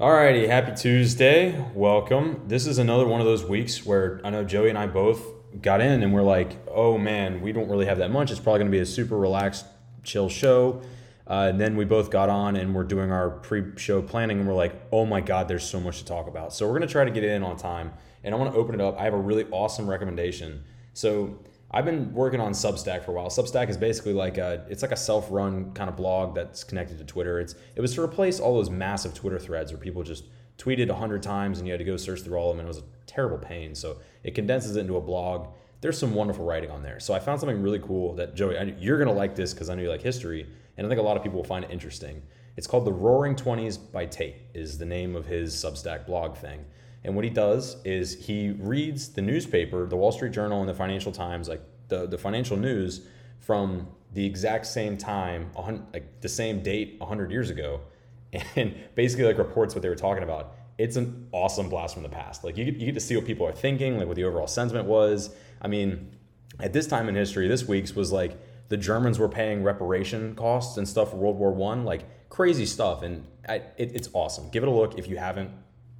Alrighty, happy Tuesday. Welcome. This is another one of those weeks where I know Joey and I both got in and we're like, oh man, we don't really have that much. It's probably going to be a super relaxed, chill show. Uh, and then we both got on and we're doing our pre-show planning and we're like, oh my god, there's so much to talk about. So we're going to try to get in on time. And I want to open it up. I have a really awesome recommendation. So I've been working on Substack for a while. Substack is basically like a it's like a self-run kind of blog that's connected to Twitter. It's it was to replace all those massive Twitter threads where people just tweeted a hundred times and you had to go search through all of them and it was a terrible pain. So it condenses it into a blog. There's some wonderful writing on there. So I found something really cool that Joey, I, you're gonna like this because I know you like history, and I think a lot of people will find it interesting. It's called the Roaring Twenties by Tate. Is the name of his Substack blog thing. And what he does is he reads the newspaper, the Wall Street Journal and the Financial Times, like the, the financial news from the exact same time, like the same date 100 years ago, and basically like reports what they were talking about. It's an awesome blast from the past. Like you get, you get to see what people are thinking, like what the overall sentiment was. I mean, at this time in history, this week's was like the Germans were paying reparation costs and stuff for World War One, like crazy stuff, and I, it, it's awesome. Give it a look if you haven't.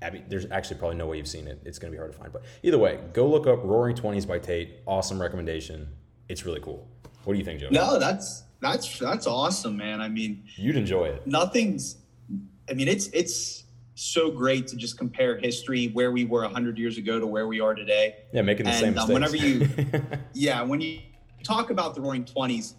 I mean, there's actually probably no way you've seen it. It's going to be hard to find. But either way, go look up Roaring Twenties by Tate. Awesome recommendation. It's really cool. What do you think, Joe? No, that's that's that's awesome, man. I mean, you'd enjoy it. Nothing's. I mean, it's it's so great to just compare history where we were 100 years ago to where we are today. Yeah, making the and, same um, whenever you, yeah, when you talk about the Roaring Twenties,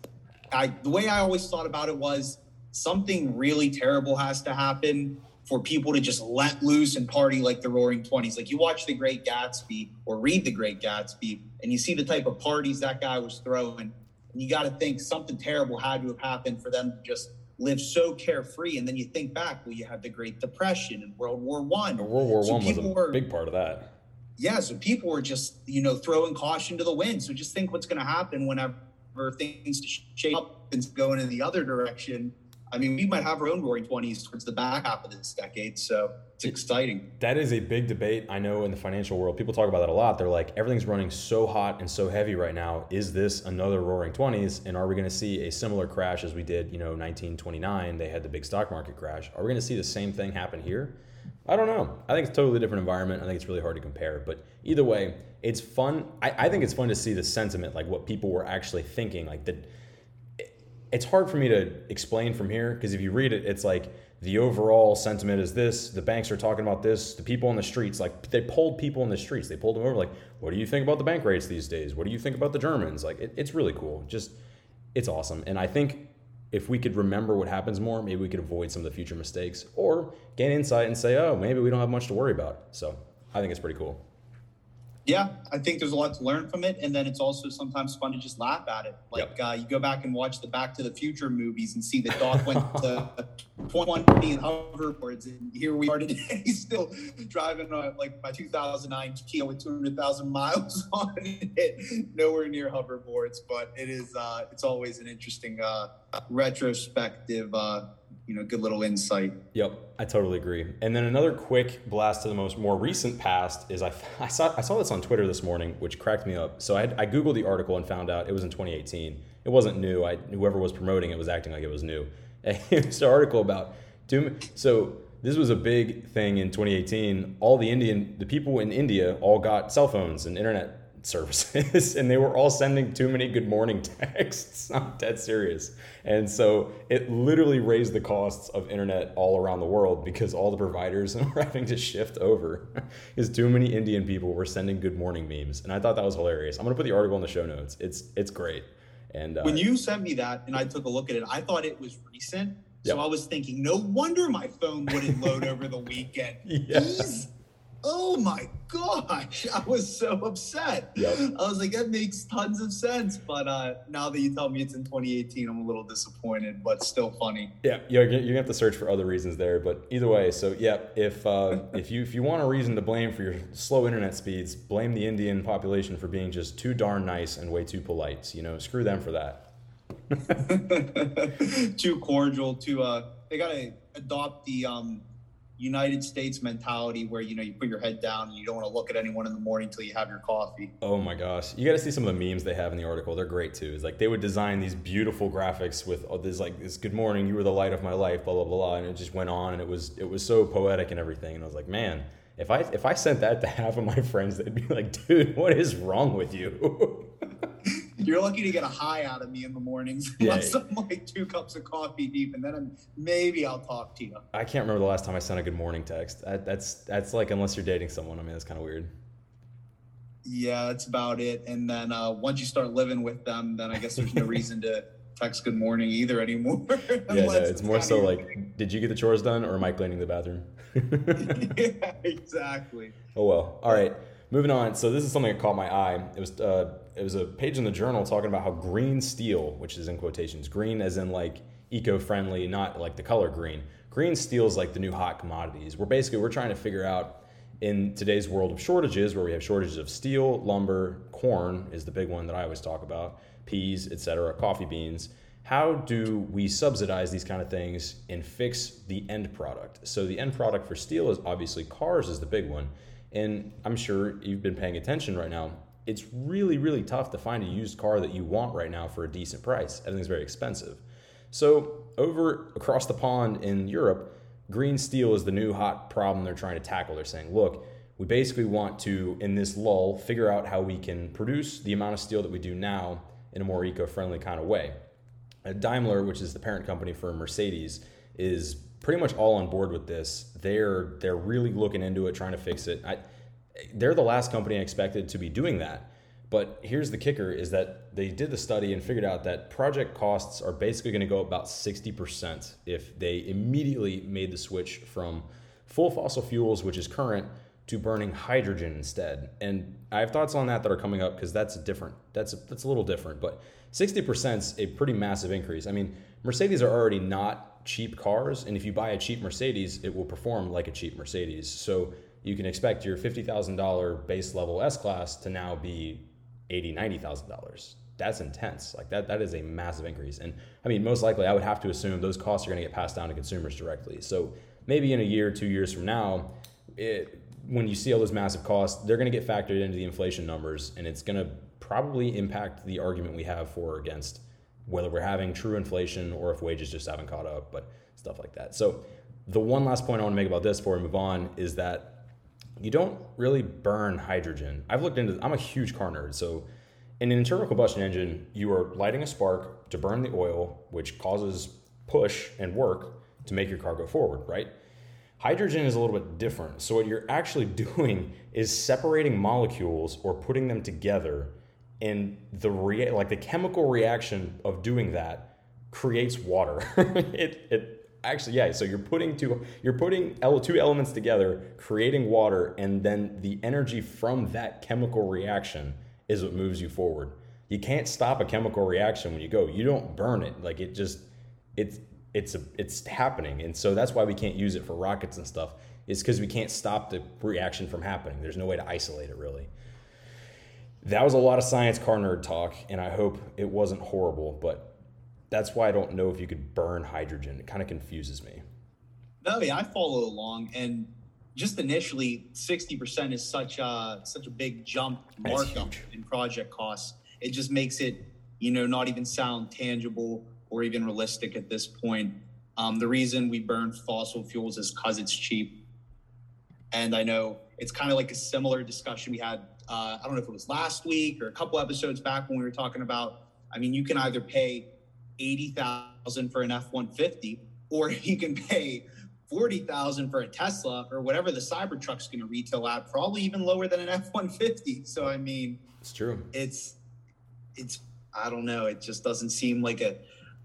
I the way I always thought about it was something really terrible has to happen for people to just let loose and party like the roaring 20s. Like you watch The Great Gatsby or read The Great Gatsby and you see the type of parties that guy was throwing. And you got to think something terrible had to have happened for them to just live so carefree. And then you think back, well, you had the Great Depression and World War One. World War so One was a were, big part of that. Yeah, so people were just, you know, throwing caution to the wind. So just think what's going to happen whenever things shape up and go in the other direction I mean, we might have our own roaring 20s towards the back half of this decade. So it's exciting. That is a big debate. I know in the financial world, people talk about that a lot. They're like, everything's running so hot and so heavy right now. Is this another roaring 20s? And are we going to see a similar crash as we did, you know, 1929? They had the big stock market crash. Are we going to see the same thing happen here? I don't know. I think it's a totally different environment. I think it's really hard to compare. But either way, it's fun. I, I think it's fun to see the sentiment, like what people were actually thinking. Like the it's hard for me to explain from here because if you read it, it's like the overall sentiment is this the banks are talking about this the people in the streets like they pulled people in the streets they pulled them over like what do you think about the bank rates these days? What do you think about the germans? Like it, it's really cool just it's awesome. And i think if we could remember what happens more maybe we could avoid some of the future mistakes or gain insight and say oh maybe we don't have much to worry about. So i think it's pretty cool yeah, I think there's a lot to learn from it, and then it's also sometimes fun to just laugh at it. Like yep. uh, you go back and watch the Back to the Future movies and see that Doc went to 20 and hoverboards, and here we are today, still driving uh, like my 2009 Kia with 200,000 miles on it, nowhere near hoverboards. But it is, uh, it's always an interesting uh, retrospective uh, you know good little insight. Yep, I totally agree. And then another quick blast to the most more recent past is I, I saw I saw this on Twitter this morning, which cracked me up. So I, I googled the article and found out it was in 2018. It wasn't new. I whoever was promoting it was acting like it was new. it's an article about two. So this was a big thing in 2018. All the Indian the people in India all got cell phones and internet services and they were all sending too many good morning texts. I'm dead serious. And so it literally raised the costs of internet all around the world because all the providers were having to shift over because too many Indian people were sending good morning memes. And I thought that was hilarious. I'm going to put the article in the show notes. It's it's great. And uh, when you sent me that and I took a look at it, I thought it was recent. So yep. I was thinking, no wonder my phone wouldn't load over the weekend. Yeah. Oh my gosh, I was so upset. Yep. I was like, that makes tons of sense. But uh, now that you tell me it's in 2018, I'm a little disappointed, but still funny. Yeah, you're, you're gonna have to search for other reasons there. But either way, so yeah, if uh, if you if you want a reason to blame for your slow internet speeds, blame the Indian population for being just too darn nice and way too polite. You know, screw them for that. too cordial. Too uh, they gotta adopt the um United States mentality where you know you put your head down and you don't want to look at anyone in the morning until you have your coffee. Oh my gosh, you got to see some of the memes they have in the article. They're great too. It's like they would design these beautiful graphics with all this like this "Good morning, you were the light of my life," blah blah blah, blah and it just went on and it was it was so poetic and everything. And I was like, man, if I if I sent that to half of my friends, they'd be like, dude, what is wrong with you? You're lucky to get a hi out of me in the mornings unless yeah. I'm like two cups of coffee deep, and then I'm, maybe I'll talk to you. I can't remember the last time I sent a good morning text. That, that's that's like unless you're dating someone. I mean, that's kind of weird. Yeah, that's about it. And then uh, once you start living with them, then I guess there's no reason to text good morning either anymore. yeah, no, it's more so like, did you get the chores done, or am I cleaning the bathroom? yeah, exactly. Oh well. All right. Moving on. So this is something that caught my eye. It was uh, it was a page in the journal talking about how green steel, which is in quotations, green as in like eco-friendly, not like the color green. Green steel is like the new hot commodities. We're basically we're trying to figure out in today's world of shortages, where we have shortages of steel, lumber, corn is the big one that I always talk about, peas, etc., coffee beans. How do we subsidize these kind of things and fix the end product? So the end product for steel is obviously cars is the big one and I'm sure you've been paying attention right now. It's really, really tough to find a used car that you want right now for a decent price. Everything's very expensive. So, over across the pond in Europe, green steel is the new hot problem they're trying to tackle. They're saying, look, we basically want to, in this lull, figure out how we can produce the amount of steel that we do now in a more eco friendly kind of way. Uh, Daimler, which is the parent company for Mercedes, is pretty much all on board with this. They're they're really looking into it, trying to fix it. I, they're the last company I expected to be doing that. But here's the kicker is that they did the study and figured out that project costs are basically going to go about 60% if they immediately made the switch from full fossil fuels, which is current, to burning hydrogen instead. And I have thoughts on that that are coming up because that's different that's a, that's a little different, but 60% is a pretty massive increase. I mean, Mercedes are already not cheap cars, and if you buy a cheap Mercedes, it will perform like a cheap Mercedes. So you can expect your $50,000 base level S class to now be $80,000, $90,000. That's intense. Like that, that is a massive increase. And I mean, most likely, I would have to assume those costs are going to get passed down to consumers directly. So maybe in a year, two years from now, it, when you see all those massive costs, they're going to get factored into the inflation numbers, and it's going to probably impact the argument we have for or against whether we're having true inflation or if wages just haven't caught up, but stuff like that. So, the one last point I want to make about this before we move on is that you don't really burn hydrogen. I've looked into. I'm a huge car nerd, so in an internal combustion engine, you are lighting a spark to burn the oil, which causes push and work to make your car go forward, right? Hydrogen is a little bit different. So, what you're actually doing is separating molecules or putting them together, and the rea- like the chemical reaction of doing that creates water. it, it actually yeah. So you're putting two you're putting two elements together, creating water, and then the energy from that chemical reaction is what moves you forward. You can't stop a chemical reaction when you go. You don't burn it. Like it just it's it's a, it's happening, and so that's why we can't use it for rockets and stuff. Is because we can't stop the reaction from happening. There's no way to isolate it really. That was a lot of science car nerd talk, and I hope it wasn't horrible, but that's why I don't know if you could burn hydrogen. It kind of confuses me. No, yeah, I follow along, and just initially, sixty percent is such a such a big jump markup in project costs. It just makes it, you know, not even sound tangible or even realistic at this point. Um, the reason we burn fossil fuels is because it's cheap. And I know it's kind of like a similar discussion we had. Uh, I don't know if it was last week or a couple episodes back when we were talking about. I mean, you can either pay eighty thousand for an F one fifty, or you can pay forty thousand for a Tesla or whatever the Cybertruck's going to retail at, probably even lower than an F one fifty. So I mean, it's true. It's it's I don't know. It just doesn't seem like a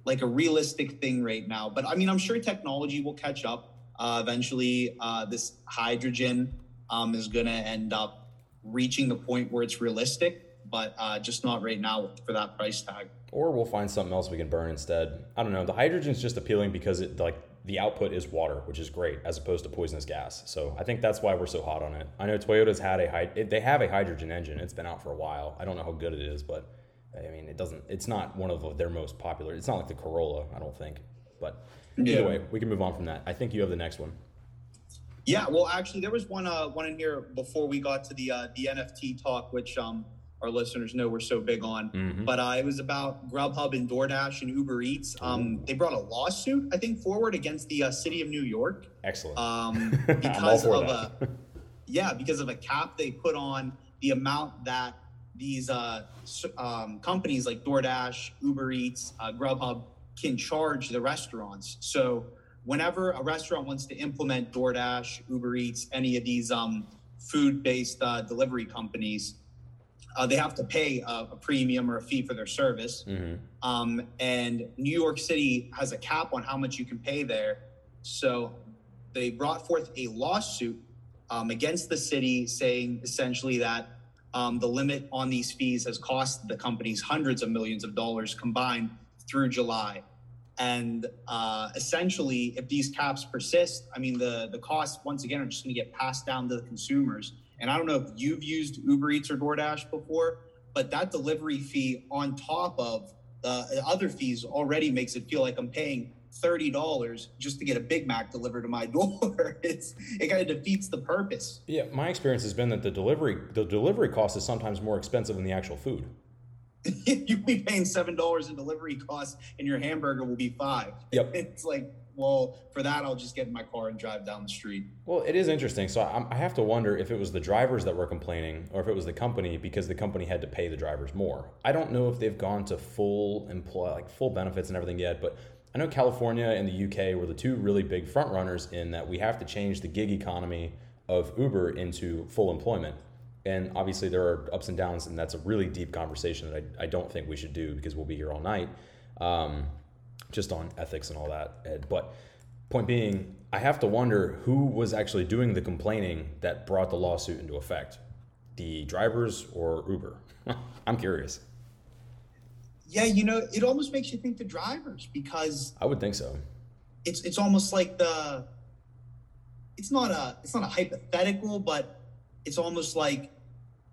like a realistic thing right now. But I mean, I'm sure technology will catch up. Uh, eventually, uh, this hydrogen um, is going to end up reaching the point where it's realistic, but uh, just not right now for that price tag. Or we'll find something else we can burn instead. I don't know. The hydrogen is just appealing because it like the output is water, which is great, as opposed to poisonous gas. So I think that's why we're so hot on it. I know Toyota's had a they have a hydrogen engine. It's been out for a while. I don't know how good it is, but I mean, it doesn't. It's not one of their most popular. It's not like the Corolla, I don't think. But either yeah. way, we can move on from that. I think you have the next one. Yeah, well, actually, there was one uh, one in here before we got to the uh, the NFT talk, which um, our listeners know we're so big on. Mhm. But uh, it was about Grubhub and DoorDash and Uber Eats. Um, they brought a lawsuit, I think, forward against the uh, city of New York Excellent. um, because of that. a yeah because of a cap they put on the amount that these uh, um, companies like DoorDash, Uber Eats, uh, Grubhub can charge the restaurants. So whenever a restaurant wants to implement DoorDash, Uber Eats, any of these um, food-based uh, delivery companies, uh, they have to pay a, a premium or a fee for their service. hmm Um, and New York City has a cap on how much you can pay there. So they brought forth a lawsuit um, against the city saying essentially that um, the limit on these fees has cost the companies hundreds of millions of dollars combined through July. And uh, essentially, if these caps persist, I mean, the, the costs, once again, are just going to get passed down to the consumers. And I don't know if you've used Uber Eats or DoorDash before, but that delivery fee on top of uh, the other fees already makes it feel like I'm paying thirty dollars just to get a Big Mac delivered to my door. It's it kind of defeats the purpose. Yeah, my experience has been that the delivery the delivery cost is sometimes more expensive than the actual food. You'll be paying seven dollars in delivery costs, and your hamburger will be five. Yep. It's like, well, for that, I'll just get in my car and drive down the street. Well, it is interesting. So I have to wonder if it was the drivers that were complaining, or if it was the company because the company had to pay the drivers more. I don't know if they've gone to full employ like full benefits and everything yet, but I know California and the UK were the two really big front runners in that we have to change the gig economy of Uber into full employment. And obviously there are ups and downs, and that's a really deep conversation that I, I don't think we should do because we'll be here all night. Um, just on ethics and all that. Ed. But point being, I have to wonder who was actually doing the complaining that brought the lawsuit into effect the drivers or Uber? I'm curious. Yeah, you know, it almost makes you think the drivers because I would think so. it's it's almost like the it's not a it's not a hypothetical, but it's almost like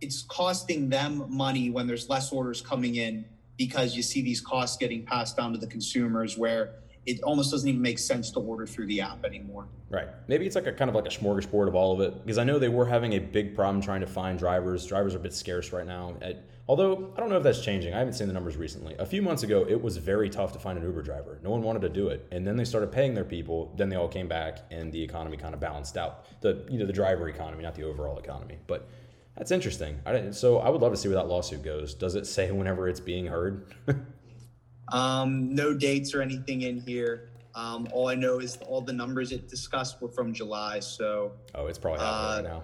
it's costing them money when there's less orders coming in because you see these costs getting passed down to the consumers where it almost doesn't even make sense to order through the app anymore. Right. Maybe it's like a kind of like a smorgasbord of all of it because I know they were having a big problem trying to find drivers. Drivers are a bit scarce right now. At, although I don't know if that's changing. I haven't seen the numbers recently. A few months ago, it was very tough to find an Uber driver. No one wanted to do it, and then they started paying their people. Then they all came back, and the economy kind of balanced out. The you know the driver economy, not the overall economy. But that's interesting. I, didn't- so I would love to see where that lawsuit goes. Does it say whenever it's being heard? Um, no dates or anything in here. Um, all I know is all the numbers it discussed were from July, so oh, it's probably happening Uh, right now.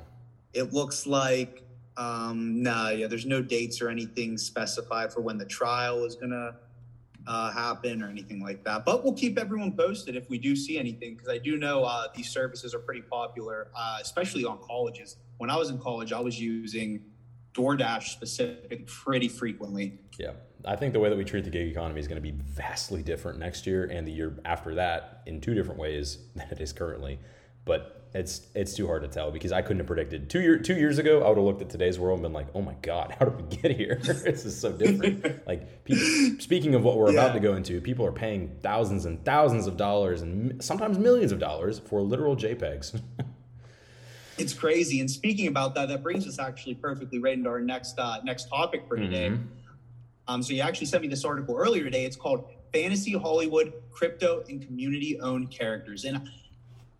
it looks like um nah yeah there's no dates or anything specified for when the trial is gonna uh, happen or anything like that. But we'll keep everyone posted if we do see anything because i do know uh, these services are pretty popular uh, especially on colleges. When i was in college i was using doordash specific pretty frequently. Yeah, I think the way that we treat the gig economy is going to be vastly different next year and the year after that in two different ways than it is currently. But it's it's too hard to tell because I couldn't have predicted two year two years ago. I would have looked at today's world and been like, "Oh my God, how did we get here? this is so different." like, people, speaking of what we're about to go into, people are paying thousands and thousands of dollars and sometimes millions of dollars for literal JPEGs. it's crazy and speaking about that that brings us actually perfectly right into our next uh, next topic for today Mhm. Um, so you actually sent me this article earlier today. It's called Fantasy Hollywood Crypto and Community Owned Characters. And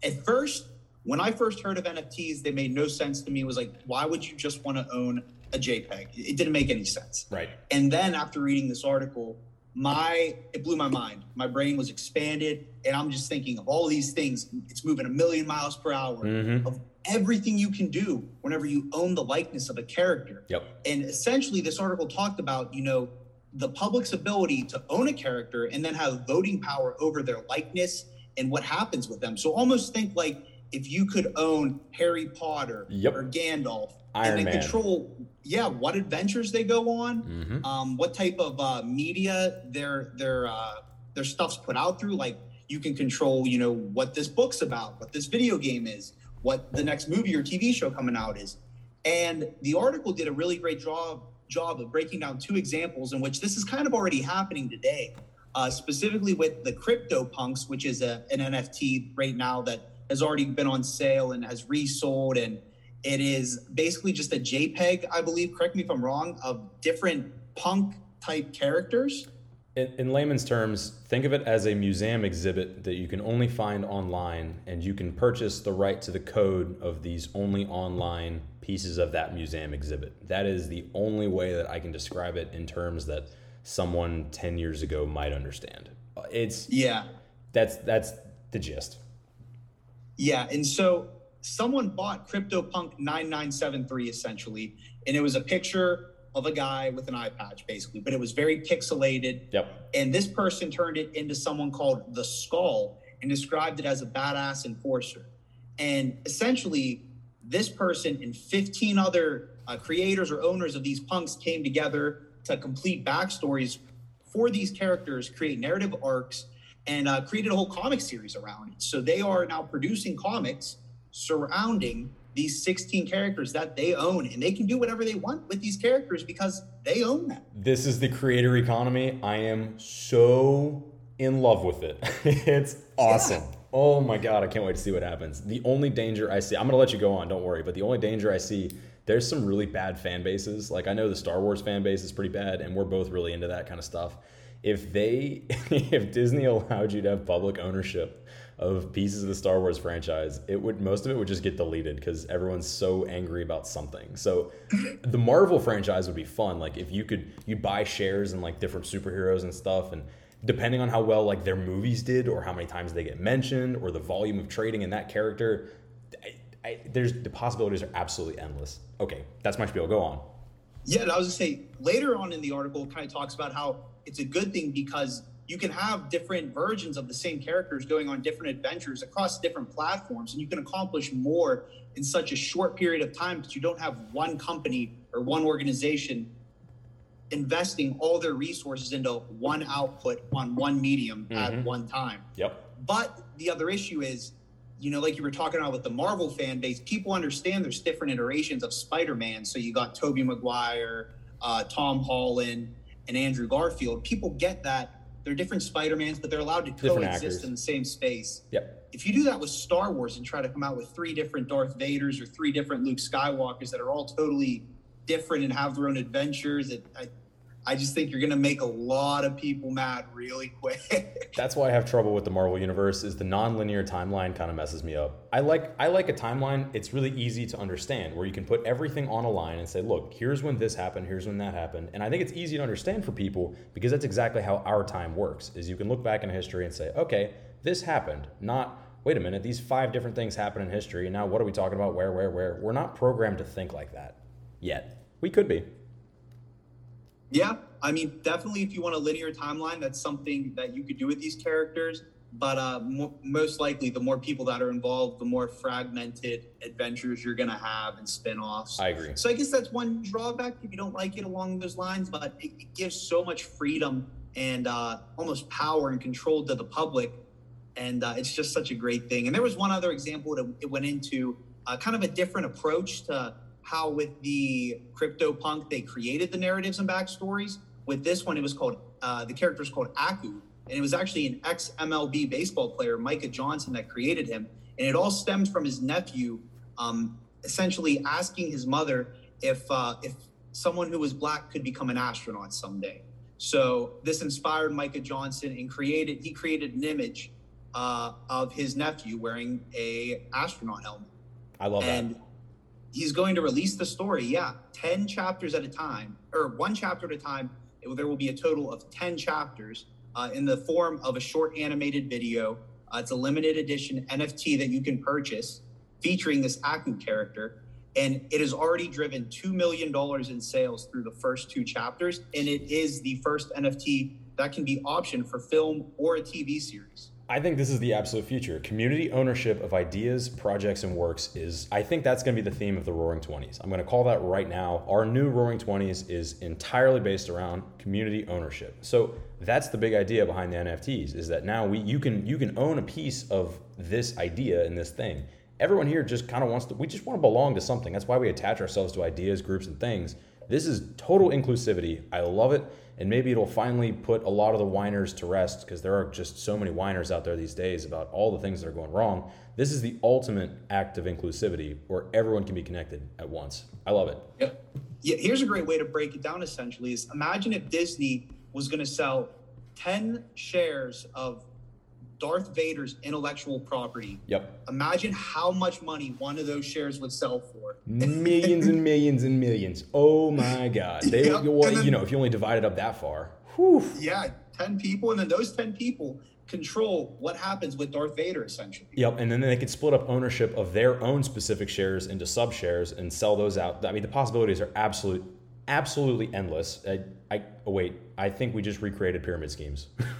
at first, when I first heard of NFTs, they made no sense to me. It was like, why would you just want to own a JPEG? It didn't make any sense. Right. And then after reading this article, my it blew my mind. My brain was expanded, and I'm just thinking of all these things. It's moving a million miles per hour. Mm-hmm. Of everything you can do whenever you own the likeness of a character Yep. and essentially this article talked about you know the public's ability to own a character and then have voting power over their likeness and what happens with them so almost think like if you could own harry potter Yep. or gandalf Iron and then Man. control yeah what adventures they go on Mm-hmm. um, what type of uh, media their their uh, their stuff's put out through. Like you can control, you know, what this book's about, what this video game is, what the next movie or TV show coming out is. And the article did a really great job job of breaking down two examples in which this is kind of already happening today. Uh, specifically with the crypto punks, which is a, an NFT right now that has already been on sale and has resold and it is basically just a JPEG, I believe, correct me if I'm wrong, of different punk type characters. In, in, layman's terms, think of it as a museum exhibit that you can only find online, and you can purchase the right to the code of these only online pieces of that museum exhibit. That is the only way that I can describe it in terms that someone 10 years ago might understand. It's yeah. That's that's the gist. Yeah, and so someone bought CryptoPunk 9973 essentially, and it was a picture of a guy with an eye patch basically, but it was very pixelated. Yep. And this person turned it into someone called the Skull and described it as a badass enforcer. And essentially, this person and 15 other uh, creators or owners of these punks came together to complete backstories for these characters, create narrative arcs, and uh, created a whole comic series around it. So they are now producing comics surrounding these 16 characters that they own and they can do whatever they want with these characters because they own them. This is the creator economy. I am so in love with it. it's awesome. Yeah. Oh my god, I can't wait to see what happens. The only danger I see, I'm going to let you go on, don't worry, but the only danger I see there's some really bad fan bases. Like I know the Star Wars fan base is pretty bad and we're both really into that kind of stuff. If they if Disney allowed you to have public ownership of pieces of the Star Wars franchise, it would most of it would just get deleted because everyone's so angry about something. So the Marvel franchise would be fun. Like if you could you buy shares in like different superheroes and stuff and depending on how well like their movies did or how many times they get mentioned or the volume of trading in that character, I, there's the possibilities are absolutely endless. Okay, that's my spiel. Go on. Yeah, I was gonna say later on in the article, kind of talks about how it's a good thing because you can have different versions of the same characters going on different adventures across different platforms, and you can accomplish more in such a short period of time because you don't have one company or one organization investing all their resources into one output on one medium mm-hmm. at one time. Yep. But the other issue is, you know, like you were talking about with the Marvel fan base, people understand there's different iterations of Spider-Man. So you got Tobey Maguire, uh, Tom Holland, and Andrew Garfield. People get that they're different Spider-Mans, but they're allowed to different coexist actors. in the same space. Yep. If you do that with Star Wars and try to come out with three different Darth Vaders or three different Luke Skywalkers that are all totally different and have their own adventures, it, I, I just think you're going to make a lot of people mad really quick. That's why I have trouble with the Marvel universe is the non-linear timeline kind of messes me up. I like I like a timeline. It's really easy to understand where you can put everything on a line and say, "Look, here's when this happened, here's when that happened." And I think it's easy to understand for people because that's exactly how our time works. Is you can look back in history and say, "Okay, this happened." Not wait a minute, these five different things happened in history, and now what are we talking about? Where, where, where? We're not programmed to think like that yet. We could be. Yeah, I mean, definitely if you want a linear timeline, that's something that you could do with these characters. But uh, mo- most likely, the more people that are involved, the more fragmented adventures you're going to have and spin offs. I agree. So I guess that's one drawback if you don't like it along those lines, but it, it gives so much freedom and uh, almost power and control to the public. And uh, it's just such a great thing. And there was one other example that it went into uh, kind of a different approach to how with the CryptoPunk they created the narratives and backstories. With this one, it was called uh, the character is called Aku, and it was actually an ex MLB baseball player, Micah Johnson, that created him, and it all stemmed from his nephew, um, essentially asking his mother if uh, if someone who was black could become an astronaut someday. So this inspired Micah Johnson and created he created an image uh, of his nephew wearing a astronaut helmet. I love and that he's going to release the story. Yeah, 10 chapters at a time, or one chapter at a time. It, there will be a total of 10 chapters uh, in the form of a short animated video. Uh, it's a limited edition NFT that you can purchase featuring this Aku character. And it has already driven $2 million in sales through the first two chapters. And it is the first NFT that can be optioned for film or a TV series. I think this is the absolute future. Community ownership of ideas, projects, and works is, I think that's going to be the theme of the Roaring Twenties. I'm going to call that right now. Our new Roaring Twenties is entirely based around community ownership. So that's the big idea behind the NFTs is that now we you can you can own a piece of this idea and this thing. Everyone here just kind of wants to. We just want to belong to something. That's why we attach ourselves to ideas, groups, and things this is total inclusivity. I love it. And maybe it'll finally put a lot of the whiners to rest because there are just so many whiners out there these days about all the things that are going wrong. This is the ultimate act of inclusivity where everyone can be connected at once. I love it. Yep. Yeah, here's a great way to break it down essentially is imagine if Disney was going to sell 10 shares of Darth Vader's intellectual property. Yep. Imagine how much money one of those shares would sell for. millions and millions and millions. Oh my God. They, yep. well, then, you know, if you only divide it up that far. Whew. Yeah, 10 people. And then those 10 people control what happens with Darth Vader, essentially. Yep. And then they could split up ownership of their own specific shares into sub shares and sell those out. I mean, the possibilities are absolute, absolutely endless. I, I oh wait, I think we just recreated pyramid schemes.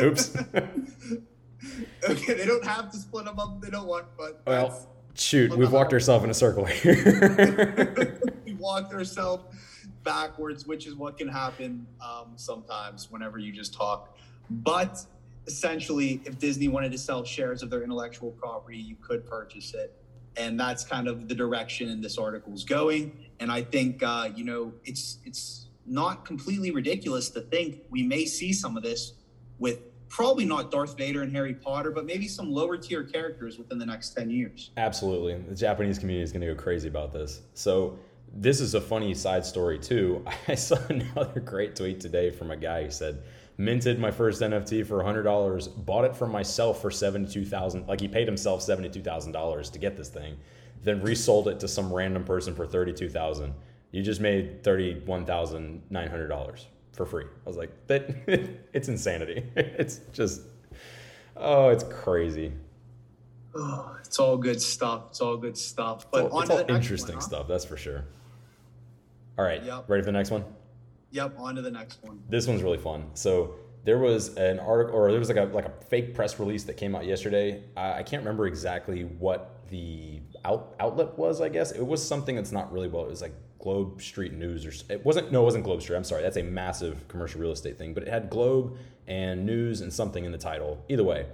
Oops. okay, they don't have to split them up. They don't want, but well, shoot, we've walked ourselves in a circle here. we walked ourselves backwards, which is what can happen um, sometimes whenever you just talk. But essentially, if Disney wanted to sell shares of their intellectual property, you could purchase it. And that's kind of the direction this article is going. And I think uh, you know it's it's not completely ridiculous to think we may see some of this with probably not Darth Vader and Harry Potter, but maybe some lower tier characters within the next 10 years. Absolutely. The Japanese community is going to go crazy about this. So, this is a funny side story, too. I saw another great tweet today from a guy who said, minted my first NFT for $100, bought it from myself for 72000 like he paid himself $72,000 to get this thing, then resold it to some random person for 32000 You just made $31,900 for free. I was like, that it's insanity. It's just oh, it's crazy. Oh, it's all good stuff. It's all good stuff. But it's all, it's all interesting one, huh? stuff, that's for sure. All right, yep. ready for the next one? Yep, on to the next one. This one's really fun. So there was an article, or there was like a like a fake press release that came out yesterday. I, I can't remember exactly what the out, outlet was. I guess it was something that's not really well. It was like Globe Street News, or it wasn't. No, it wasn't Globe Street. I'm sorry. That's a massive commercial real estate thing. But it had Globe and News and something in the title. Either way,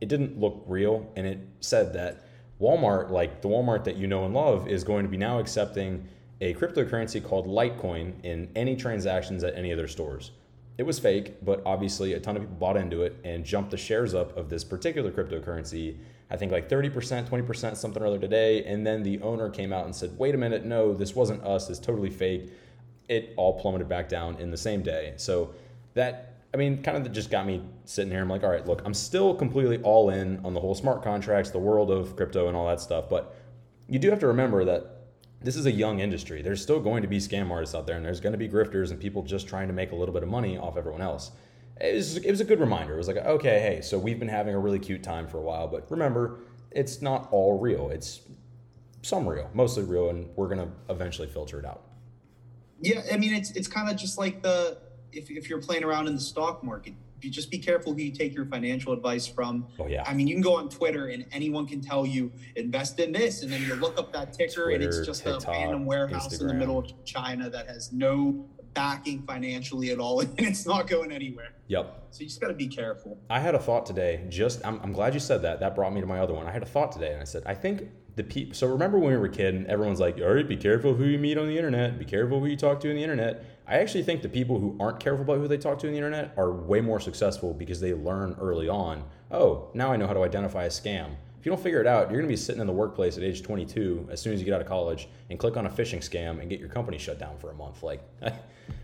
it didn't look real, and it said that Walmart, like the Walmart that you know and love, is going to be now accepting a cryptocurrency called Litecoin in any transactions at any of their stores. It was fake, but obviously a ton of people bought into it and jumped the shares up of this particular cryptocurrency. I think like 30%, 20%, something or other today. And then the owner came out and said, wait a minute, no, this wasn't us. It's totally fake. It all plummeted back down in the same day. So that, I mean, kind of just got me sitting here. I'm like, all right, look, I'm still completely all in on the whole smart contracts, the world of crypto and all that stuff. But you do have to remember that this is a young industry. There's still going to be scam artists out there, and there's going to be grifters and people just trying to make a little bit of money off everyone else. It was, it was a good reminder. It was like, okay, hey, so we've been having a really cute time for a while, but remember, it's not all real. It's some real, mostly real, and we're going to eventually filter it out. Yeah, I mean, it's it's kind of just like the if if you're playing around in the stock market, just be careful who you take your financial advice from. Oh yeah. I mean, you can go on Twitter and anyone can tell you invest in this, and then you look up that ticker Twitter, and it's just TikTok, a random warehouse Instagram. in the middle of China that has no backing financially at all, and it's not going anywhere. Yep. So you just got to be careful. I had a thought today. Just I'm, I'm glad you said that. That brought me to my other one. I had a thought today, and I said I think the people. So remember when we were a kid, and everyone's like, "All right, be careful who you meet on the internet. Be careful who you talk to on the internet." I actually think the people who aren't careful about who they talk to on the internet are way more successful because they learn early on. Oh, now I know how to identify a scam. If you don't figure it out, you're going to be sitting in the workplace at age 22 as soon as you get out of college and click on a phishing scam and get your company shut down for a month. Like,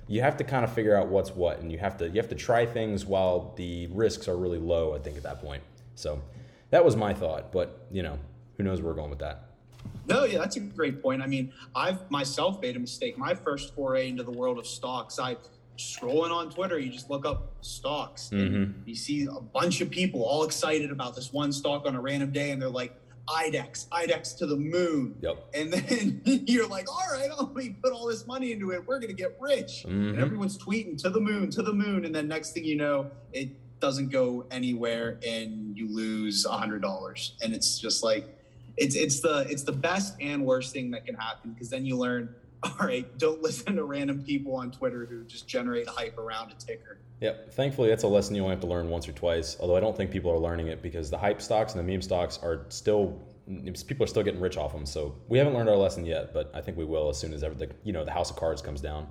you have to kind of figure out what's what, and you have to you have to try things while the risks are really low. I think at that point. So, that was my thought. But you know, who knows where we're going with that. No, yeah, that's a great point. I mean, I've myself made a mistake. My first foray into the world of stocks, I scrolling on Twitter, you just look up stocks mm-hmm. and you see a bunch of people all excited about this one stock on a random day, and they're like, IDEX, IDEX to the moon. Yep. And then you're like, all right, oh, we put all this money into it. We're going to get rich. Mm-hmm. And everyone's tweeting to the moon, to the moon. And then next thing you know, it doesn't go anywhere and you lose a hundred dollars. And it's just like, it's it's the it's the best and worst thing that can happen because then you learn all right don't listen to random people on twitter who just generate hype around a ticker yep thankfully that's a lesson you only have to learn once or twice although i don't think people are learning it because the hype stocks and the meme stocks are still people are still getting rich off them. So we haven't learned our lesson yet, but I think we will as soon as ever the you know the house of cards comes down.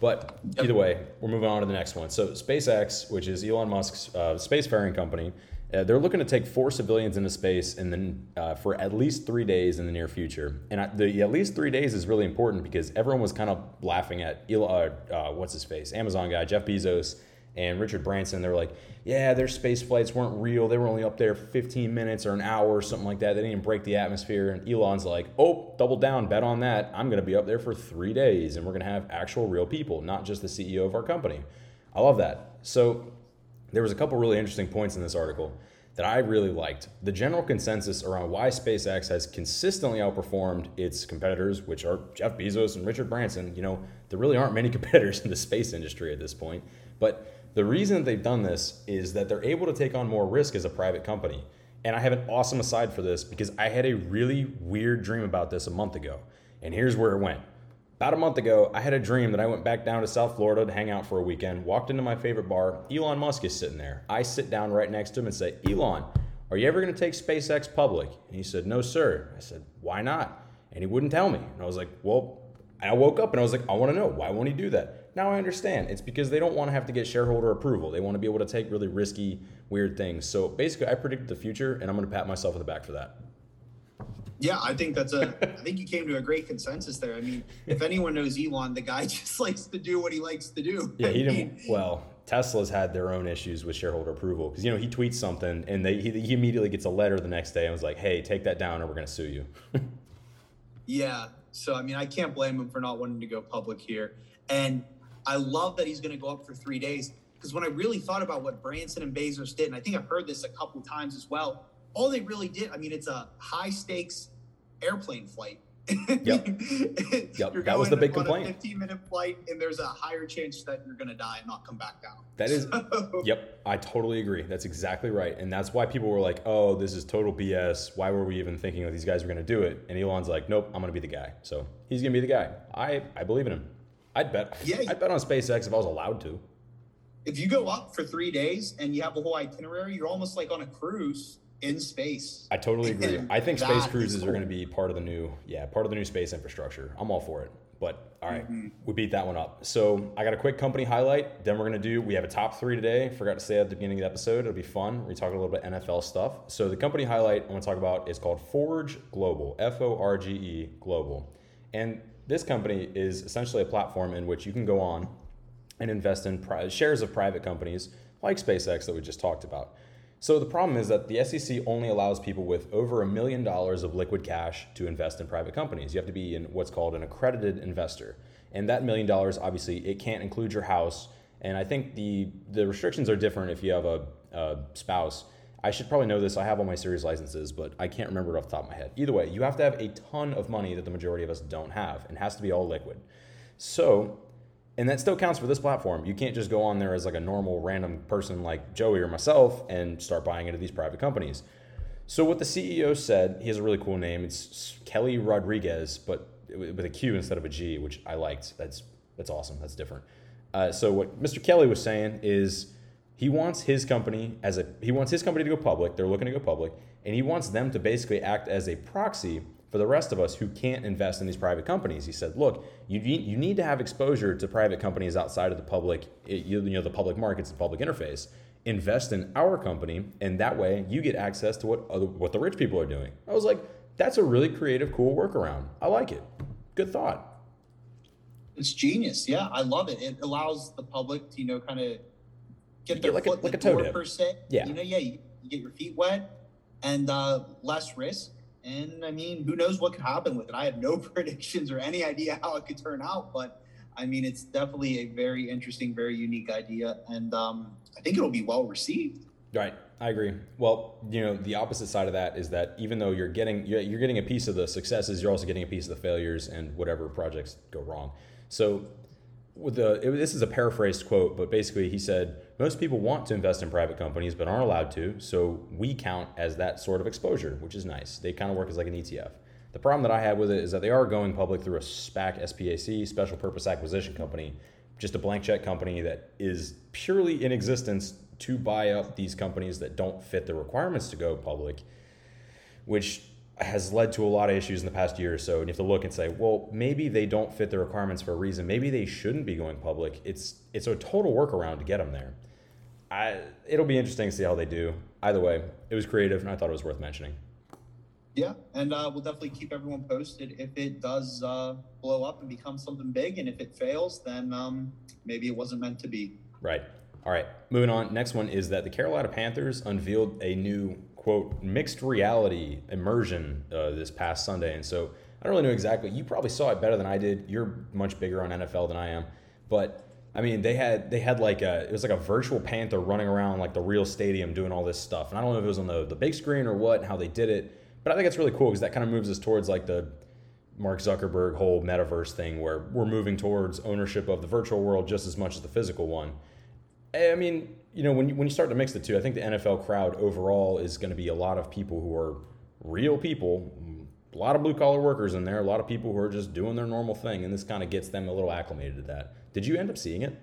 But either way, we're moving on to the next one. So SpaceX, which is Elon Musk's uh, spacefaring company, uh, they're looking to take four civilians into space and then uh, for at least three days in the near future. And I, the at least three days is really important because everyone was kind of laughing at Elon, uh, what's his face, Amazon guy Jeff Bezos and Richard Branson. They're like, yeah, their space flights weren't real. They were only up there 15 minutes or an hour or something like that. They didn't even break the atmosphere. And Elon's like, oh, double down, bet on that. I'm going to be up there for three days and we're going to have actual real people, not just the CEO of our company. I love that. So there was a couple really interesting points in this article that I really liked. The general consensus around why SpaceX has consistently outperformed its competitors, which are Jeff Bezos and Richard Branson. You know, there really aren't many competitors in the space industry at this point. But the reason they've done this is that they're able to take on more risk as a private company. And I have an awesome aside for this because I had a really weird dream about this a month ago. And here's where it went. About a month ago, I had a dream that I went back down to South Florida to hang out for a weekend, walked into my favorite bar. Elon Musk is sitting there. I sit down right next to him and say, Elon, are you ever going to take SpaceX public? And he said, No, sir. I said, Why not? And he wouldn't tell me. And I was like, Well, I woke up and I was like, I want to know. Why won't he do that? Now I understand. It's because they don't want to have to get shareholder approval. They want to be able to take really risky, weird things. So basically, I predicted the future, and I'm going to pat myself on the back for that. Yeah, I think that's a. I think you came to a great consensus there. I mean, if anyone knows Elon, the guy just likes to do what he likes to do. Yeah, he didn't. Well, Tesla's had their own issues with shareholder approval because you know he tweets something and they he, he immediately gets a letter the next day and was like, "Hey, take that down or we're going to sue you." yeah, so I mean, I can't blame him for not wanting to go public here, and I love that he's going to go up for three days because when I really thought about what Branson and Bezos did, and I think I've heard this a couple times as well, all they really did, I mean, it's a high stakes airplane flight. Yep. yep. that was the big complaint. A 15 minute flight, and there's a higher chance that you're going to die and not come back down. That is, so. yep. I totally agree. That's exactly right. And that's why people were like, oh, this is total BS. Why were we even thinking that these guys were going to do it? And Elon's like, nope, I'm going to be the guy. So he's going to be the guy. I, I believe in him. I'd bet. Yeah. I'd bet on SpaceX if I was allowed to. If you go up for three days and you have a whole itinerary, you're almost like on a cruise in space. I totally agree. I think space cruises cool. are going to be part of the new, yeah, part of the new space infrastructure. I'm all for it. But all right, mm-hmm. we beat that one up. So I got a quick company highlight. Then we're going to do, we have a top three today. Forgot to say at the beginning of the episode. It'll be fun. We talk a little bit NFL stuff. So the company highlight I want to talk about is called Forge Global, F O R G E Global. And this company is essentially a platform in which you can go on and invest in pri- shares of private companies like SpaceX that we just talked about. So the problem is that the SEC only allows people with over a million dollars of liquid cash to invest in private companies. You have to be in what's called an accredited investor. And that million dollars, obviously, it can't include your house. And I think the the restrictions are different if you have a, a spouse. I should probably know this. I have all my series licenses, but I can't remember it off the top of my head. Either way, you have to have a ton of money that the majority of us don't have, and has to be all liquid. So and that still counts for this platform. You can't just go on there as like a normal random person like Joey or myself and start buying into these private companies. So what the CEO said, he has a really cool name. It's Kelly Rodriguez, but with a Q instead of a G, which I liked. That's that's awesome. That's different. Uh, so what Mr. Kelly was saying is he wants his company as a he wants his company to go public. They're looking to go public, and he wants them to basically act as a proxy for the rest of us who can't invest in these private companies. He said, look, you need, you need to have exposure to private companies outside of the public, you know, the public markets, the public interface. Invest in our company, and that way you get access to what other, what the rich people are doing. I was like, that's a really creative, cool workaround. I like it. Good thought. It's genius. Yeah, I love it. It allows the public to, you know, kind of get their like foot a, like the door per se. Yeah. You know, yeah, you get your feet wet and uh, less risk and I mean, who knows what could happen with it? I have no predictions or any idea how it could turn out, but I mean, it's definitely a very interesting, very unique idea, and um, I think it'll be well received. Right, I agree. Well, you know, the opposite side of that is that even though you're getting you're getting a piece of the successes, you're also getting a piece of the failures and whatever projects go wrong. So with the it, this is a paraphrased quote, but basically he said most people want to invest in private companies but aren't allowed to, so we count as that sort of exposure, which is nice. They kind of work as like an ETF. The problem that I have with it is that they are going public through a SPAC, SPAC, special purpose acquisition company, just a blank check company that is purely in existence to buy up these companies that don't fit the requirements to go public, which has led to a lot of issues in the past year or so. And you have to look and say, well, maybe they don't fit the requirements for a reason. Maybe they shouldn't be going public. It's it's a total workaround to get them there. I, it'll be interesting to see how they do. Either way, it was creative, and I thought it was worth mentioning. Yeah, and uh, we'll definitely keep everyone posted if it does uh, blow up and become something big. And if it fails, then um, maybe it wasn't meant to be. Right. All right. Moving on. Next one is that the Carolina Panthers unveiled a new quote mixed reality immersion uh, this past Sunday, and so I don't really know exactly. You probably saw it better than I did. You're much bigger on NFL than I am, but I mean, they had they had like a it was like a virtual panther running around like the real stadium doing all this stuff, and I don't know if it was on the the big screen or what, and how they did it but I think it's really cool because that kind of moves us towards like the Mark Zuckerberg whole metaverse thing where we're moving towards ownership of the virtual world just as much as the physical one. I mean, you know, when you, when you start to mix the two, I think the NFL crowd overall is going to be a lot of people who are real people, a lot of blue collar workers in there, a lot of people who are just doing their normal thing, and this kind of gets them a little acclimated to that. Did you end up seeing it?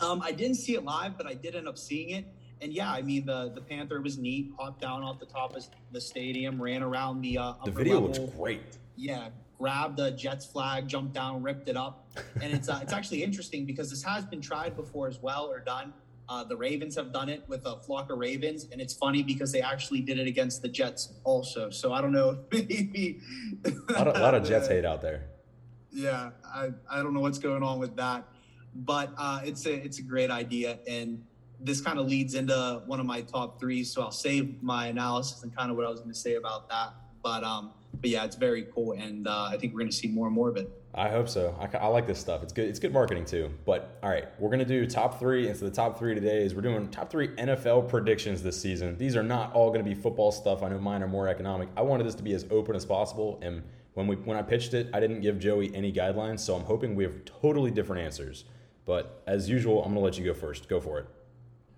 Um, I didn't see it live, but I did end up seeing it and yeah, I mean the the Panther was neat. Hopped down off the top of the stadium, ran around the uh, the video level. looks great. Yeah, grabbed the Jets flag, jumped down, ripped it up, and it's uh, it's actually interesting because this has been tried before as well or done. Uh, the Ravens have done it with a flock of Ravens, and it's funny because they actually did it against the Jets also. So I don't know, maybe a lot of, a lot of Jets hate out there. Yeah, I, I don't know what's going on with that, but uh, it's a it's a great idea, and this kind of leads into one of my top three. So I'll save my analysis and kind of what I was going to say about that. But um, but yeah, it's very cool, and uh, I think we're going to see more and more of it. I hope so. I, I, like this stuff. It's good. It's good marketing too. But all right, we're gonna do top three. And so the top three today is we're doing top three NFL predictions this season. These are not all gonna be football stuff. I know mine are more economic. I wanted this to be as open as possible. And when we when I pitched it, I didn't give Joey any guidelines. So I'm hoping we have totally different answers. But as usual, I'm gonna let you go first. Go for it.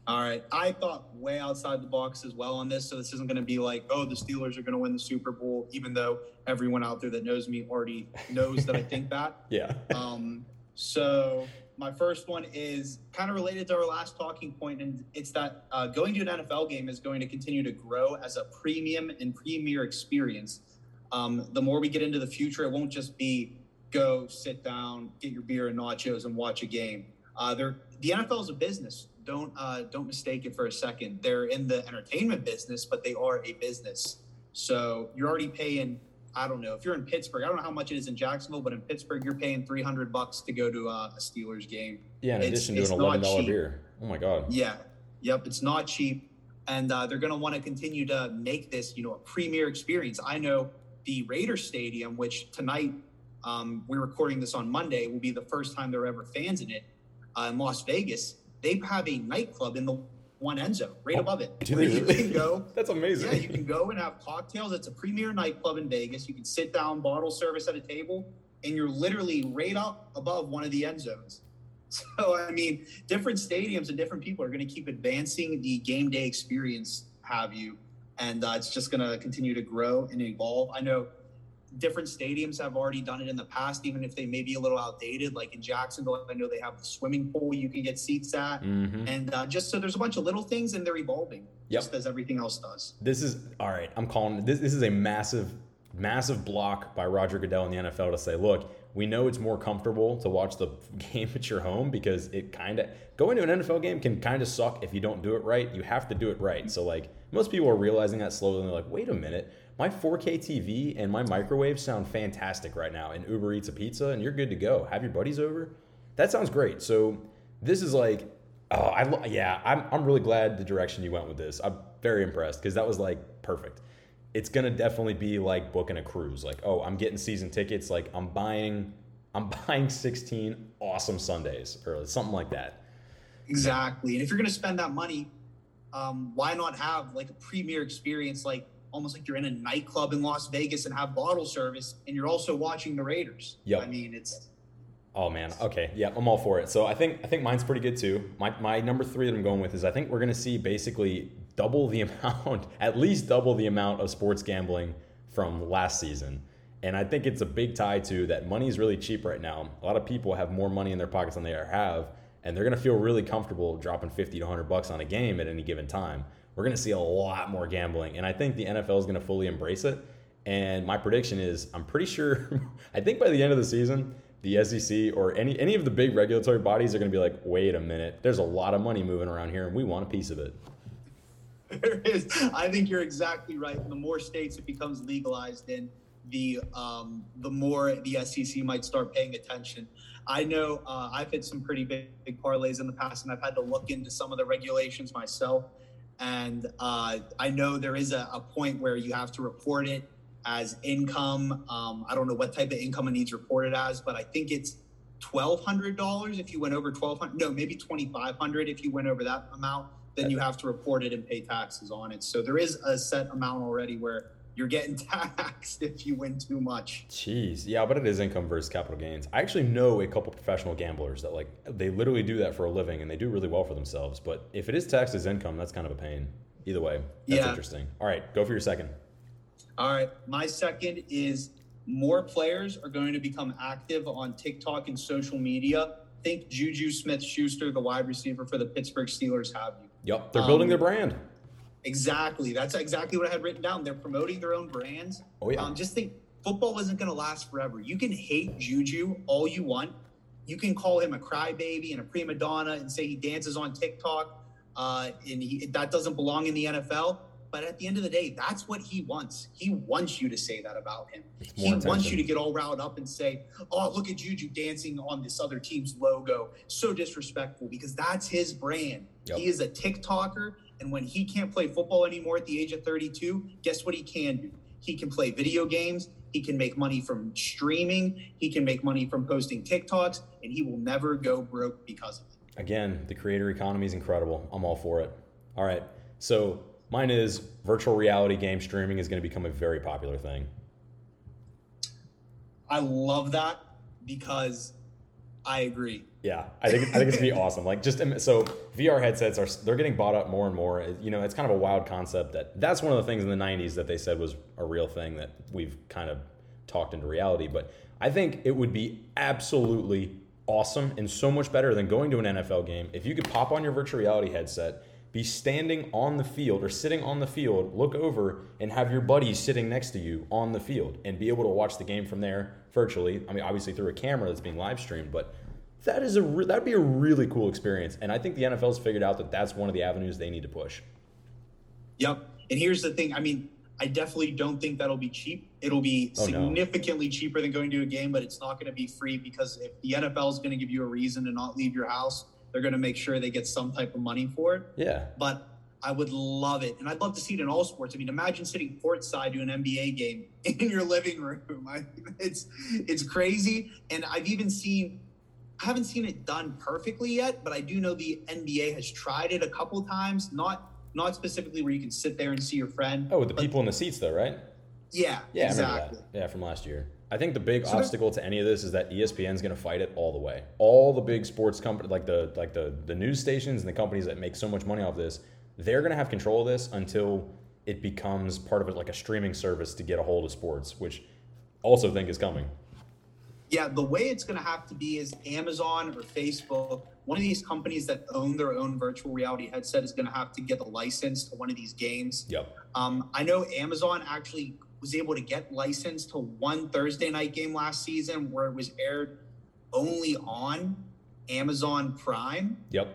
All right. I thought way outside the box as well on this. So this isn't going to be like, oh, the Steelers are going to win the Super Bowl, even though everyone out there that knows me already knows that I think that. Yeah. Um, so my first one is kind of related to our last talking point, and it's that uh, going to an NFL game is going to continue to grow as a premium and premier experience. Um, the more we get into the future, it won't just be go sit down, get your beer and nachos, and watch a game. Uh, the NFL is a business don't uh, don't mistake it for a second. They're in the entertainment business, but they are a business. So you're already paying. I don't know if you're in Pittsburgh. I don't know how much it is in Jacksonville, but in Pittsburgh, you're paying 300 bucks to go to a, a Steelers game. Yeah, in it's, addition to an eleven dollar beer. Oh my god. Yeah, yep, it's not cheap, and uh, they're going to want to continue to make this, you know, a premier experience. I know the Raider Stadium, which tonight um, we're recording this on Monday, will be the first time there are ever fans in it uh, in Las Vegas they have a nightclub in the one end zone right oh, above it. They? You can go. That's amazing. Yeah, you can go and have cocktails. It's a premier nightclub in Vegas. You can sit down, bottle service at a table, and you're literally right up above one of the end zones. So I mean, different stadiums and different people are going to keep advancing the game day experience. Have you? And uh, it's just going to continue to grow and evolve. I know different stadiums have already done it in the past, even if they may be a little outdated. Like in Jacksonville, I know they have the swimming pool you can get seats at, mm-hmm. and uh, just so there's a bunch of little things, and they're evolving, yep. just as everything else does. This is all right. I'm calling this. This is a massive, massive block by Roger Goodell in the NFL to say, look. We know it's more comfortable to watch the game at your home because it kind of going to an NFL game can kind of suck if you don't do it right. You have to do it right. So like most people are realizing that slowly. And they're like, wait a minute, my 4K TV and my microwave sound fantastic right now. And Uber Eats a pizza, and you're good to go. Have your buddies over. That sounds great. So this is like, oh, I yeah, I'm I'm really glad the direction you went with this. I'm very impressed because that was like perfect. It's gonna definitely be like booking a cruise. Like, oh, I'm getting season tickets. Like, I'm buying, I'm buying 16 awesome Sundays or something like that. Exactly. And if you're gonna spend that money, um, why not have like a premier experience like almost like you're in a nightclub in Las Vegas and have bottle service, and you're also watching the Raiders. Yeah, I mean it's. Oh man, okay, yeah, I'm all for it. So I think I think mine's pretty good too. My my number three that I'm going with is I think we're gonna see basically double the amount, at least double the amount of sports gambling from last season. And I think it's a big tie to that money is really cheap right now. A lot of people have more money in their pockets than they ever have, and they're gonna feel really comfortable dropping 50 to 100 bucks on a game at any given time we're going to see a lot more gambling. And I think the NFL is going to fully embrace it. And my prediction is I'm pretty sure, I think by the end of the season, the SEC or any, any of the big regulatory bodies are going to be like, wait a minute, there's a lot of money moving around here and we want a piece of it. There is. I think you're exactly right. The more states it becomes legalized in, the um, the more the SEC might start paying attention. I know uh, I've hit some pretty big, big, parlays in the past, and I've had to look into some of the regulations myself. And uh, I know there is a, a, point where you have to report it as income. Um, I don't know what type of income it needs reported as, but I think it's twelve hundred dollars if you went over twelve hundred. No, maybe twenty five hundred if you went over that amount. Then you have to report it and pay taxes on it. So there is a set amount already where you're getting taxed if you win too much. Jeez, yeah, but it is income versus capital gains. I actually know a couple professional gamblers that like they literally do that for a living and they do really well for themselves. But if it is taxed as income, that's kind of a pain. Either way, that's yeah. interesting. All right, go for your second. All right, my second is more players are going to become active on TikTok and social media. Think Juju Smith Schuster, the wide receiver for the Pittsburgh Steelers, have you. Yep, they're building um, their brand. Exactly. That's exactly what I had written down. They're promoting their own brands. Oh yeah. Um, just think, football isn't going to last forever. You can hate Juju all you want. You can call him a crybaby and a prima donna and say he dances on TikTok, uh, and he, that doesn't belong in the NFL. But at the end of the day, that's what he wants. He wants you to say that about him. He attention. wants you to get all riled up and say, "Oh, look at Juju dancing on this other team's logo." So disrespectful because that's his brand. Yep. He is a TikToker and when he can't play football anymore at the age of 32, guess what he can do? He can play video games. He can make money from streaming. He can make money from posting TikToks, and he will never go broke because of it. Again, the creator economy is incredible. I'm all for it. All right. So mine is virtual reality game streaming is going to become a very popular thing. I love that because I agree. Yeah, I think I think it's gonna be awesome. Like just so VR headsets are they're getting bought up more and more. You know, it's kind of a wild concept that that's one of the things in the '90s that they said was a real thing that we've kind of talked into reality. But I think it would be absolutely awesome and so much better than going to an NFL game if you could pop on your virtual reality headset, be standing on the field or sitting on the field, look over and have your buddies sitting next to you on the field and be able to watch the game from there virtually. I mean, obviously through a camera that's being live streamed, but that is a re- that'd be a really cool experience. And I think the NFL's figured out that that's one of the avenues they need to push. Yep. And here's the thing. I mean, I definitely don't think that'll be cheap. It'll be oh, significantly no. cheaper than going to a game, but it's not going to be free because if the NFL is going to give you a reason to not leave your house, they're going to make sure they get some type of money for it. Yeah. But I would love it, and I'd love to see it in all sports. I mean, imagine sitting courtside to an NBA game in your living room. I, it's it's crazy, and I've even seen I haven't seen it done perfectly yet, but I do know the NBA has tried it a couple times. Not not specifically where you can sit there and see your friend. Oh, with the people in the seats, though, right? Yeah, yeah, exactly. Yeah, from last year. I think the big so obstacle to any of this is that ESPN is going to fight it all the way. All the big sports companies, like the like the the news stations and the companies that make so much money off this, they're going to have control of this until it becomes part of it, like a streaming service to get a hold of sports, which also think is coming. Yeah, the way it's going to have to be is Amazon or Facebook, one of these companies that own their own virtual reality headset is going to have to get a license to one of these games. Yep. Um, I know Amazon actually was able to get licensed to one Thursday night game last season where it was aired only on Amazon Prime. Yep.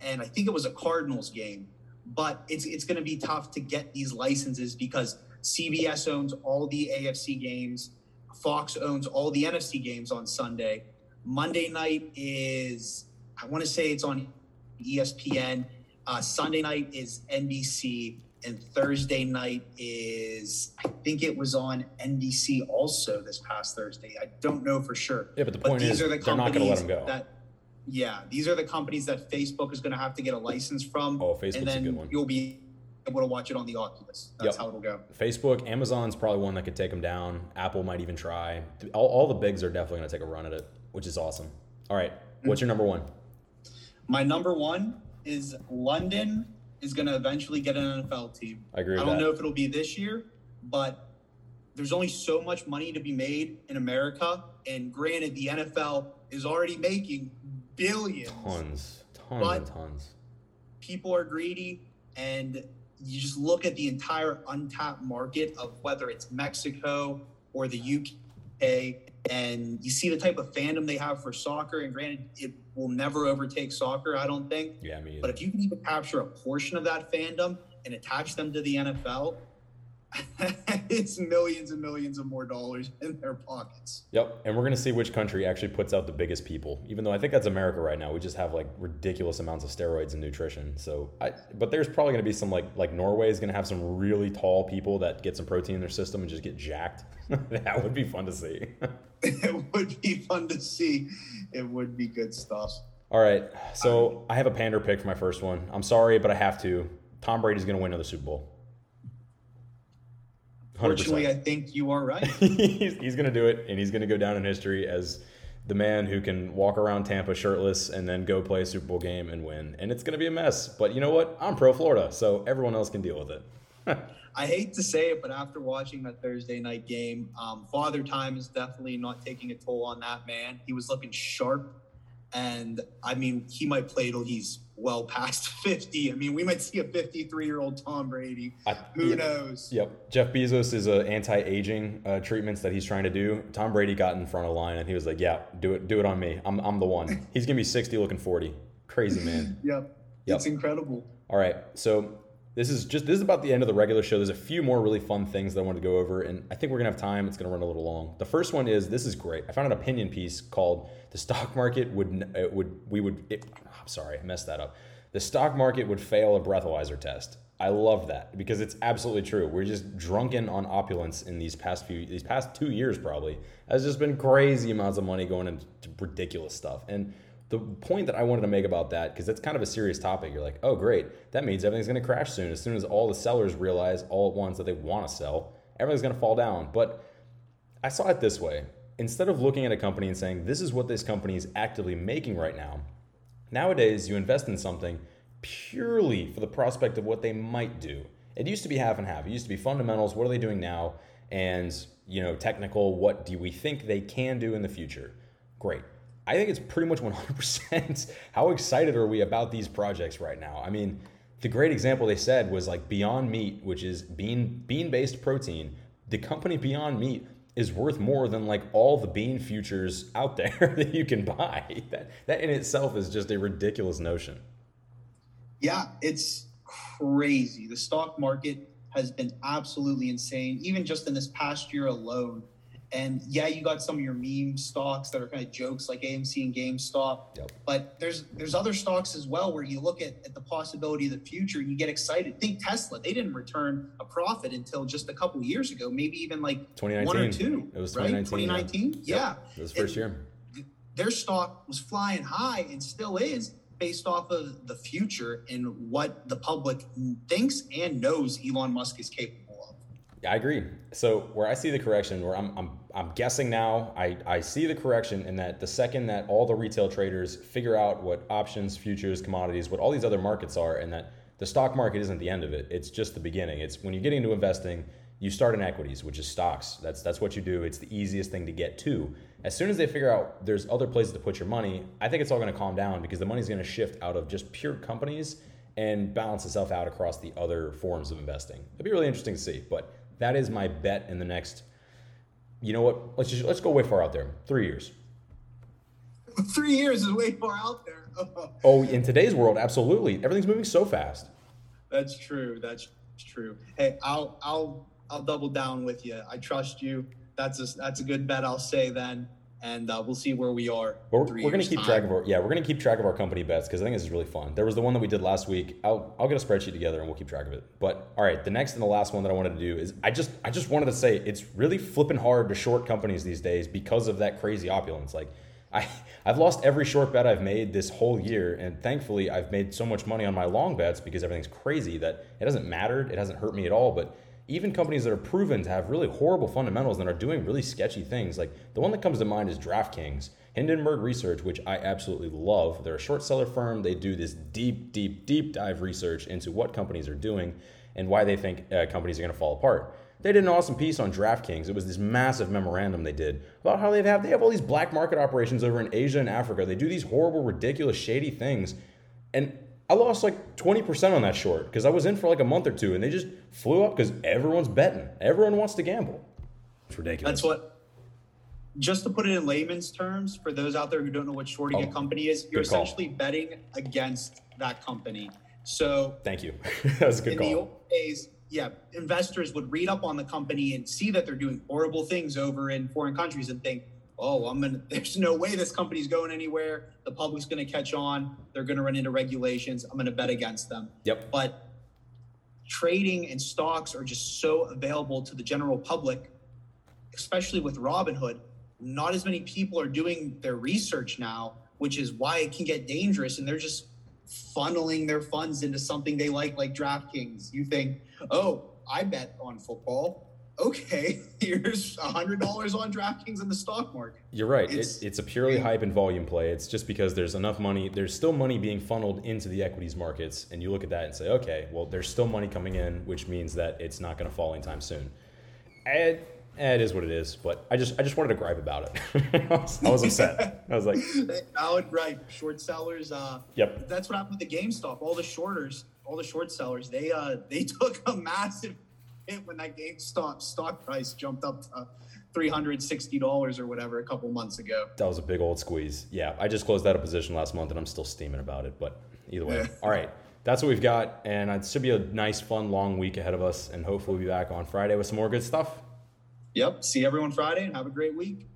And I think it was a Cardinals game, but it's it's going to be tough to get these licenses because CBS owns all the AFC games Fox owns all the NFC games on Sunday. Monday night is, I want to say it's on ESPN. Uh, Sunday night is NBC. And Thursday night is, I think it was on NBC also this past Thursday. I don't know for sure. Yeah, but the point but is, the they're not going to let them go. That, yeah, these are the companies that Facebook is going to have to get a license from. Oh, Facebook's and then a good one. You'll be able to watch it on the Oculus. That's yep. how it'll go. Facebook, Amazon's probably one that could take them down. Apple might even try. All, all the bigs are definitely going to take a run at it, which is awesome. All right, what's mm-hmm. your number one? My number one is London is going to eventually get an NFL team. I agree. I don't that. know if it'll be this year, but there's only so much money to be made in America. And granted, the NFL is already making billions. Tons, tons, and tons. People are greedy, and you just look at the entire untapped market of whether it's Mexico or the UK, and you see the type of fandom they have for soccer. And granted, it will never overtake soccer, I don't think. Yeah, I mean, but if you can even capture a portion of that fandom and attach them to the NFL, it's millions and millions of more dollars in their pockets. Yep. And we're going to see which country actually puts out the biggest people, even though I think that's America right now. We just have like ridiculous amounts of steroids and nutrition. So I, but there's probably going to be some like, like Norway is going to have some really tall people that get some protein in their system and just get jacked. that would be fun to see. it would be fun to see. It would be good stuff. All right. So I have a pander pick for my first one. I'm sorry, but I have to. Tom Brady's going to win another Super Bowl. Fortunately, I think you are right. he's he's going to do it, and he's going to go down in history as the man who can walk around Tampa shirtless and then go play a Super Bowl game and win. And it's going to be a mess. But you know what? I'm pro Florida, so everyone else can deal with it. I hate to say it, but after watching that Thursday night game, um, Father Time is definitely not taking a toll on that man. He was looking sharp. And I mean, he might play till he's well past 50. I mean, we might see a 53 year old Tom Brady. I, Who yeah, knows? Yep. Jeff Bezos is a anti-aging uh, treatments that he's trying to do. Tom Brady got in front of line and he was like, "Yeah, do it, do it on me. I'm, I'm the one." He's gonna be 60, looking 40. Crazy man. yep. yep. It's incredible. All right. So this is just this is about the end of the regular show. There's a few more really fun things that I want to go over, and I think we're gonna have time. It's gonna run a little long. The first one is this is great. I found an opinion piece called "The stock market would it would we would." It, Sorry, I messed that up the stock market would fail a breathalyzer test. I love that because it's absolutely true. We're just drunken on opulence in these past few these past 2 years probably. Has just been crazy amounts of money going into ridiculous stuff. And the point that I wanted to make about that because it's kind of a serious topic. You're like, "Oh, great. That means everything's going to crash soon. As soon as all the sellers realize all at once that they want to sell, everything's going to fall down." But I saw it this way. Instead of looking at a company and saying, "This is what this company is actively making right now," Nowadays, you invest in something purely for the prospect of what they might do. It used to be half and half. It used to be fundamentals, what are they doing now? And, you know, technical, what do we think they can do in the future? Great. I think it's pretty much 100% how excited are we about these projects right now? I mean, the great example they said was like Beyond Meat, which is bean bean based protein. The company Beyond Meat is worth more than like all the bean futures out there that you can buy. That that in itself is just a ridiculous notion. Yeah, it's crazy. The stock market has been absolutely insane. Even just in this past year alone, and yeah, you got some of your meme stocks that are kind of jokes like AMC and GameStop. Yep. But there's there's other stocks as well where you look at, at the possibility of the future and you get excited. Think Tesla. They didn't return a profit until just a couple years ago, maybe even like 2019. one or two. It was 2019. Right? 2019? Yeah. yeah. It was first year. Their stock was flying high and still is based off of the future and what the public thinks and knows Elon Musk is capable I agree. So where I see the correction, where I'm, I'm, I'm guessing now, I, I see the correction in that the second that all the retail traders figure out what options, futures, commodities, what all these other markets are, and that the stock market isn't the end of it. It's just the beginning. It's when you get into investing, you start in equities, which is stocks. That's that's what you do. It's the easiest thing to get to. As soon as they figure out there's other places to put your money, I think it's all going to calm down because the money's going to shift out of just pure companies and balance itself out across the other forms of investing. It'd be really interesting to see, but that is my bet in the next. You know what? Let's just let's go way far out there. Three years. Three years is way far out there. oh, in today's world, absolutely. Everything's moving so fast. That's true. That's true. Hey, I'll I'll I'll double down with you. I trust you. That's a that's a good bet. I'll say then and uh, we'll see where we are. We're, we're going to keep time. track of our yeah, we're going to keep track of our company bets because I think this is really fun. There was the one that we did last week. I'll I'll get a spreadsheet together and we'll keep track of it. But all right, the next and the last one that I wanted to do is I just I just wanted to say it's really flipping hard to short companies these days because of that crazy opulence. Like I I've lost every short bet I've made this whole year, and thankfully I've made so much money on my long bets because everything's crazy that it doesn't matter. It hasn't hurt me at all, but even companies that are proven to have really horrible fundamentals and are doing really sketchy things. Like the one that comes to mind is DraftKings. Hindenburg Research, which I absolutely love. They're a short seller firm. They do this deep, deep, deep dive research into what companies are doing and why they think uh, companies are going to fall apart. They did an awesome piece on DraftKings. It was this massive memorandum they did about how they have they have all these black market operations over in Asia and Africa. They do these horrible, ridiculous, shady things, and I lost like 20% on that short because I was in for like a month or two and they just flew up because everyone's betting. Everyone wants to gamble. It's ridiculous. That's what. Just to put it in layman's terms, for those out there who don't know what shorting Oh, a company is, you're good call. essentially betting against that company. So Thank you. that was a good in the old days, yeah, investors would read up on the company and see that they're doing horrible things over in foreign countries and think, oh, I'm gonna. There's no way this company's going anywhere. The public's gonna catch on. They're gonna run into regulations. I'm gonna bet against them. Yep. But trading and stocks are just so available to the general public, especially with Robinhood. Not as many people are doing their research now, which is why it can get dangerous. And they're just funneling their funds into something they like, like DraftKings. You think, oh, I bet on football. Okay, here's a hundred dollars on DraftKings in the stock market. You're right. It's- It's, it's a purely hype and volume play. It's just because there's enough money. There's still money being funneled into the equities markets, and you look at that and say, okay, well, there's still money coming in, which means that it's not going to fall anytime soon. And it is what it is. But I just I just wanted to gripe about it. I, was, I was upset. I was like, Valid right. Short sellers, uh, yep, that's what happened with the GameStop. All the shorters, all the short sellers, they uh they took a massive when that GameStop stock price jumped up to uh, three hundred sixty dollars or whatever a couple months ago. that was a big old squeeze. Yeah, I just closed out a position last month, and I'm still steaming about it. But either way, all right. That's what we've got, and it should be a nice, fun, long week ahead of us. And hopefully, we'll be back on Friday with some more good stuff. Yep. See everyone Friday and have a great week.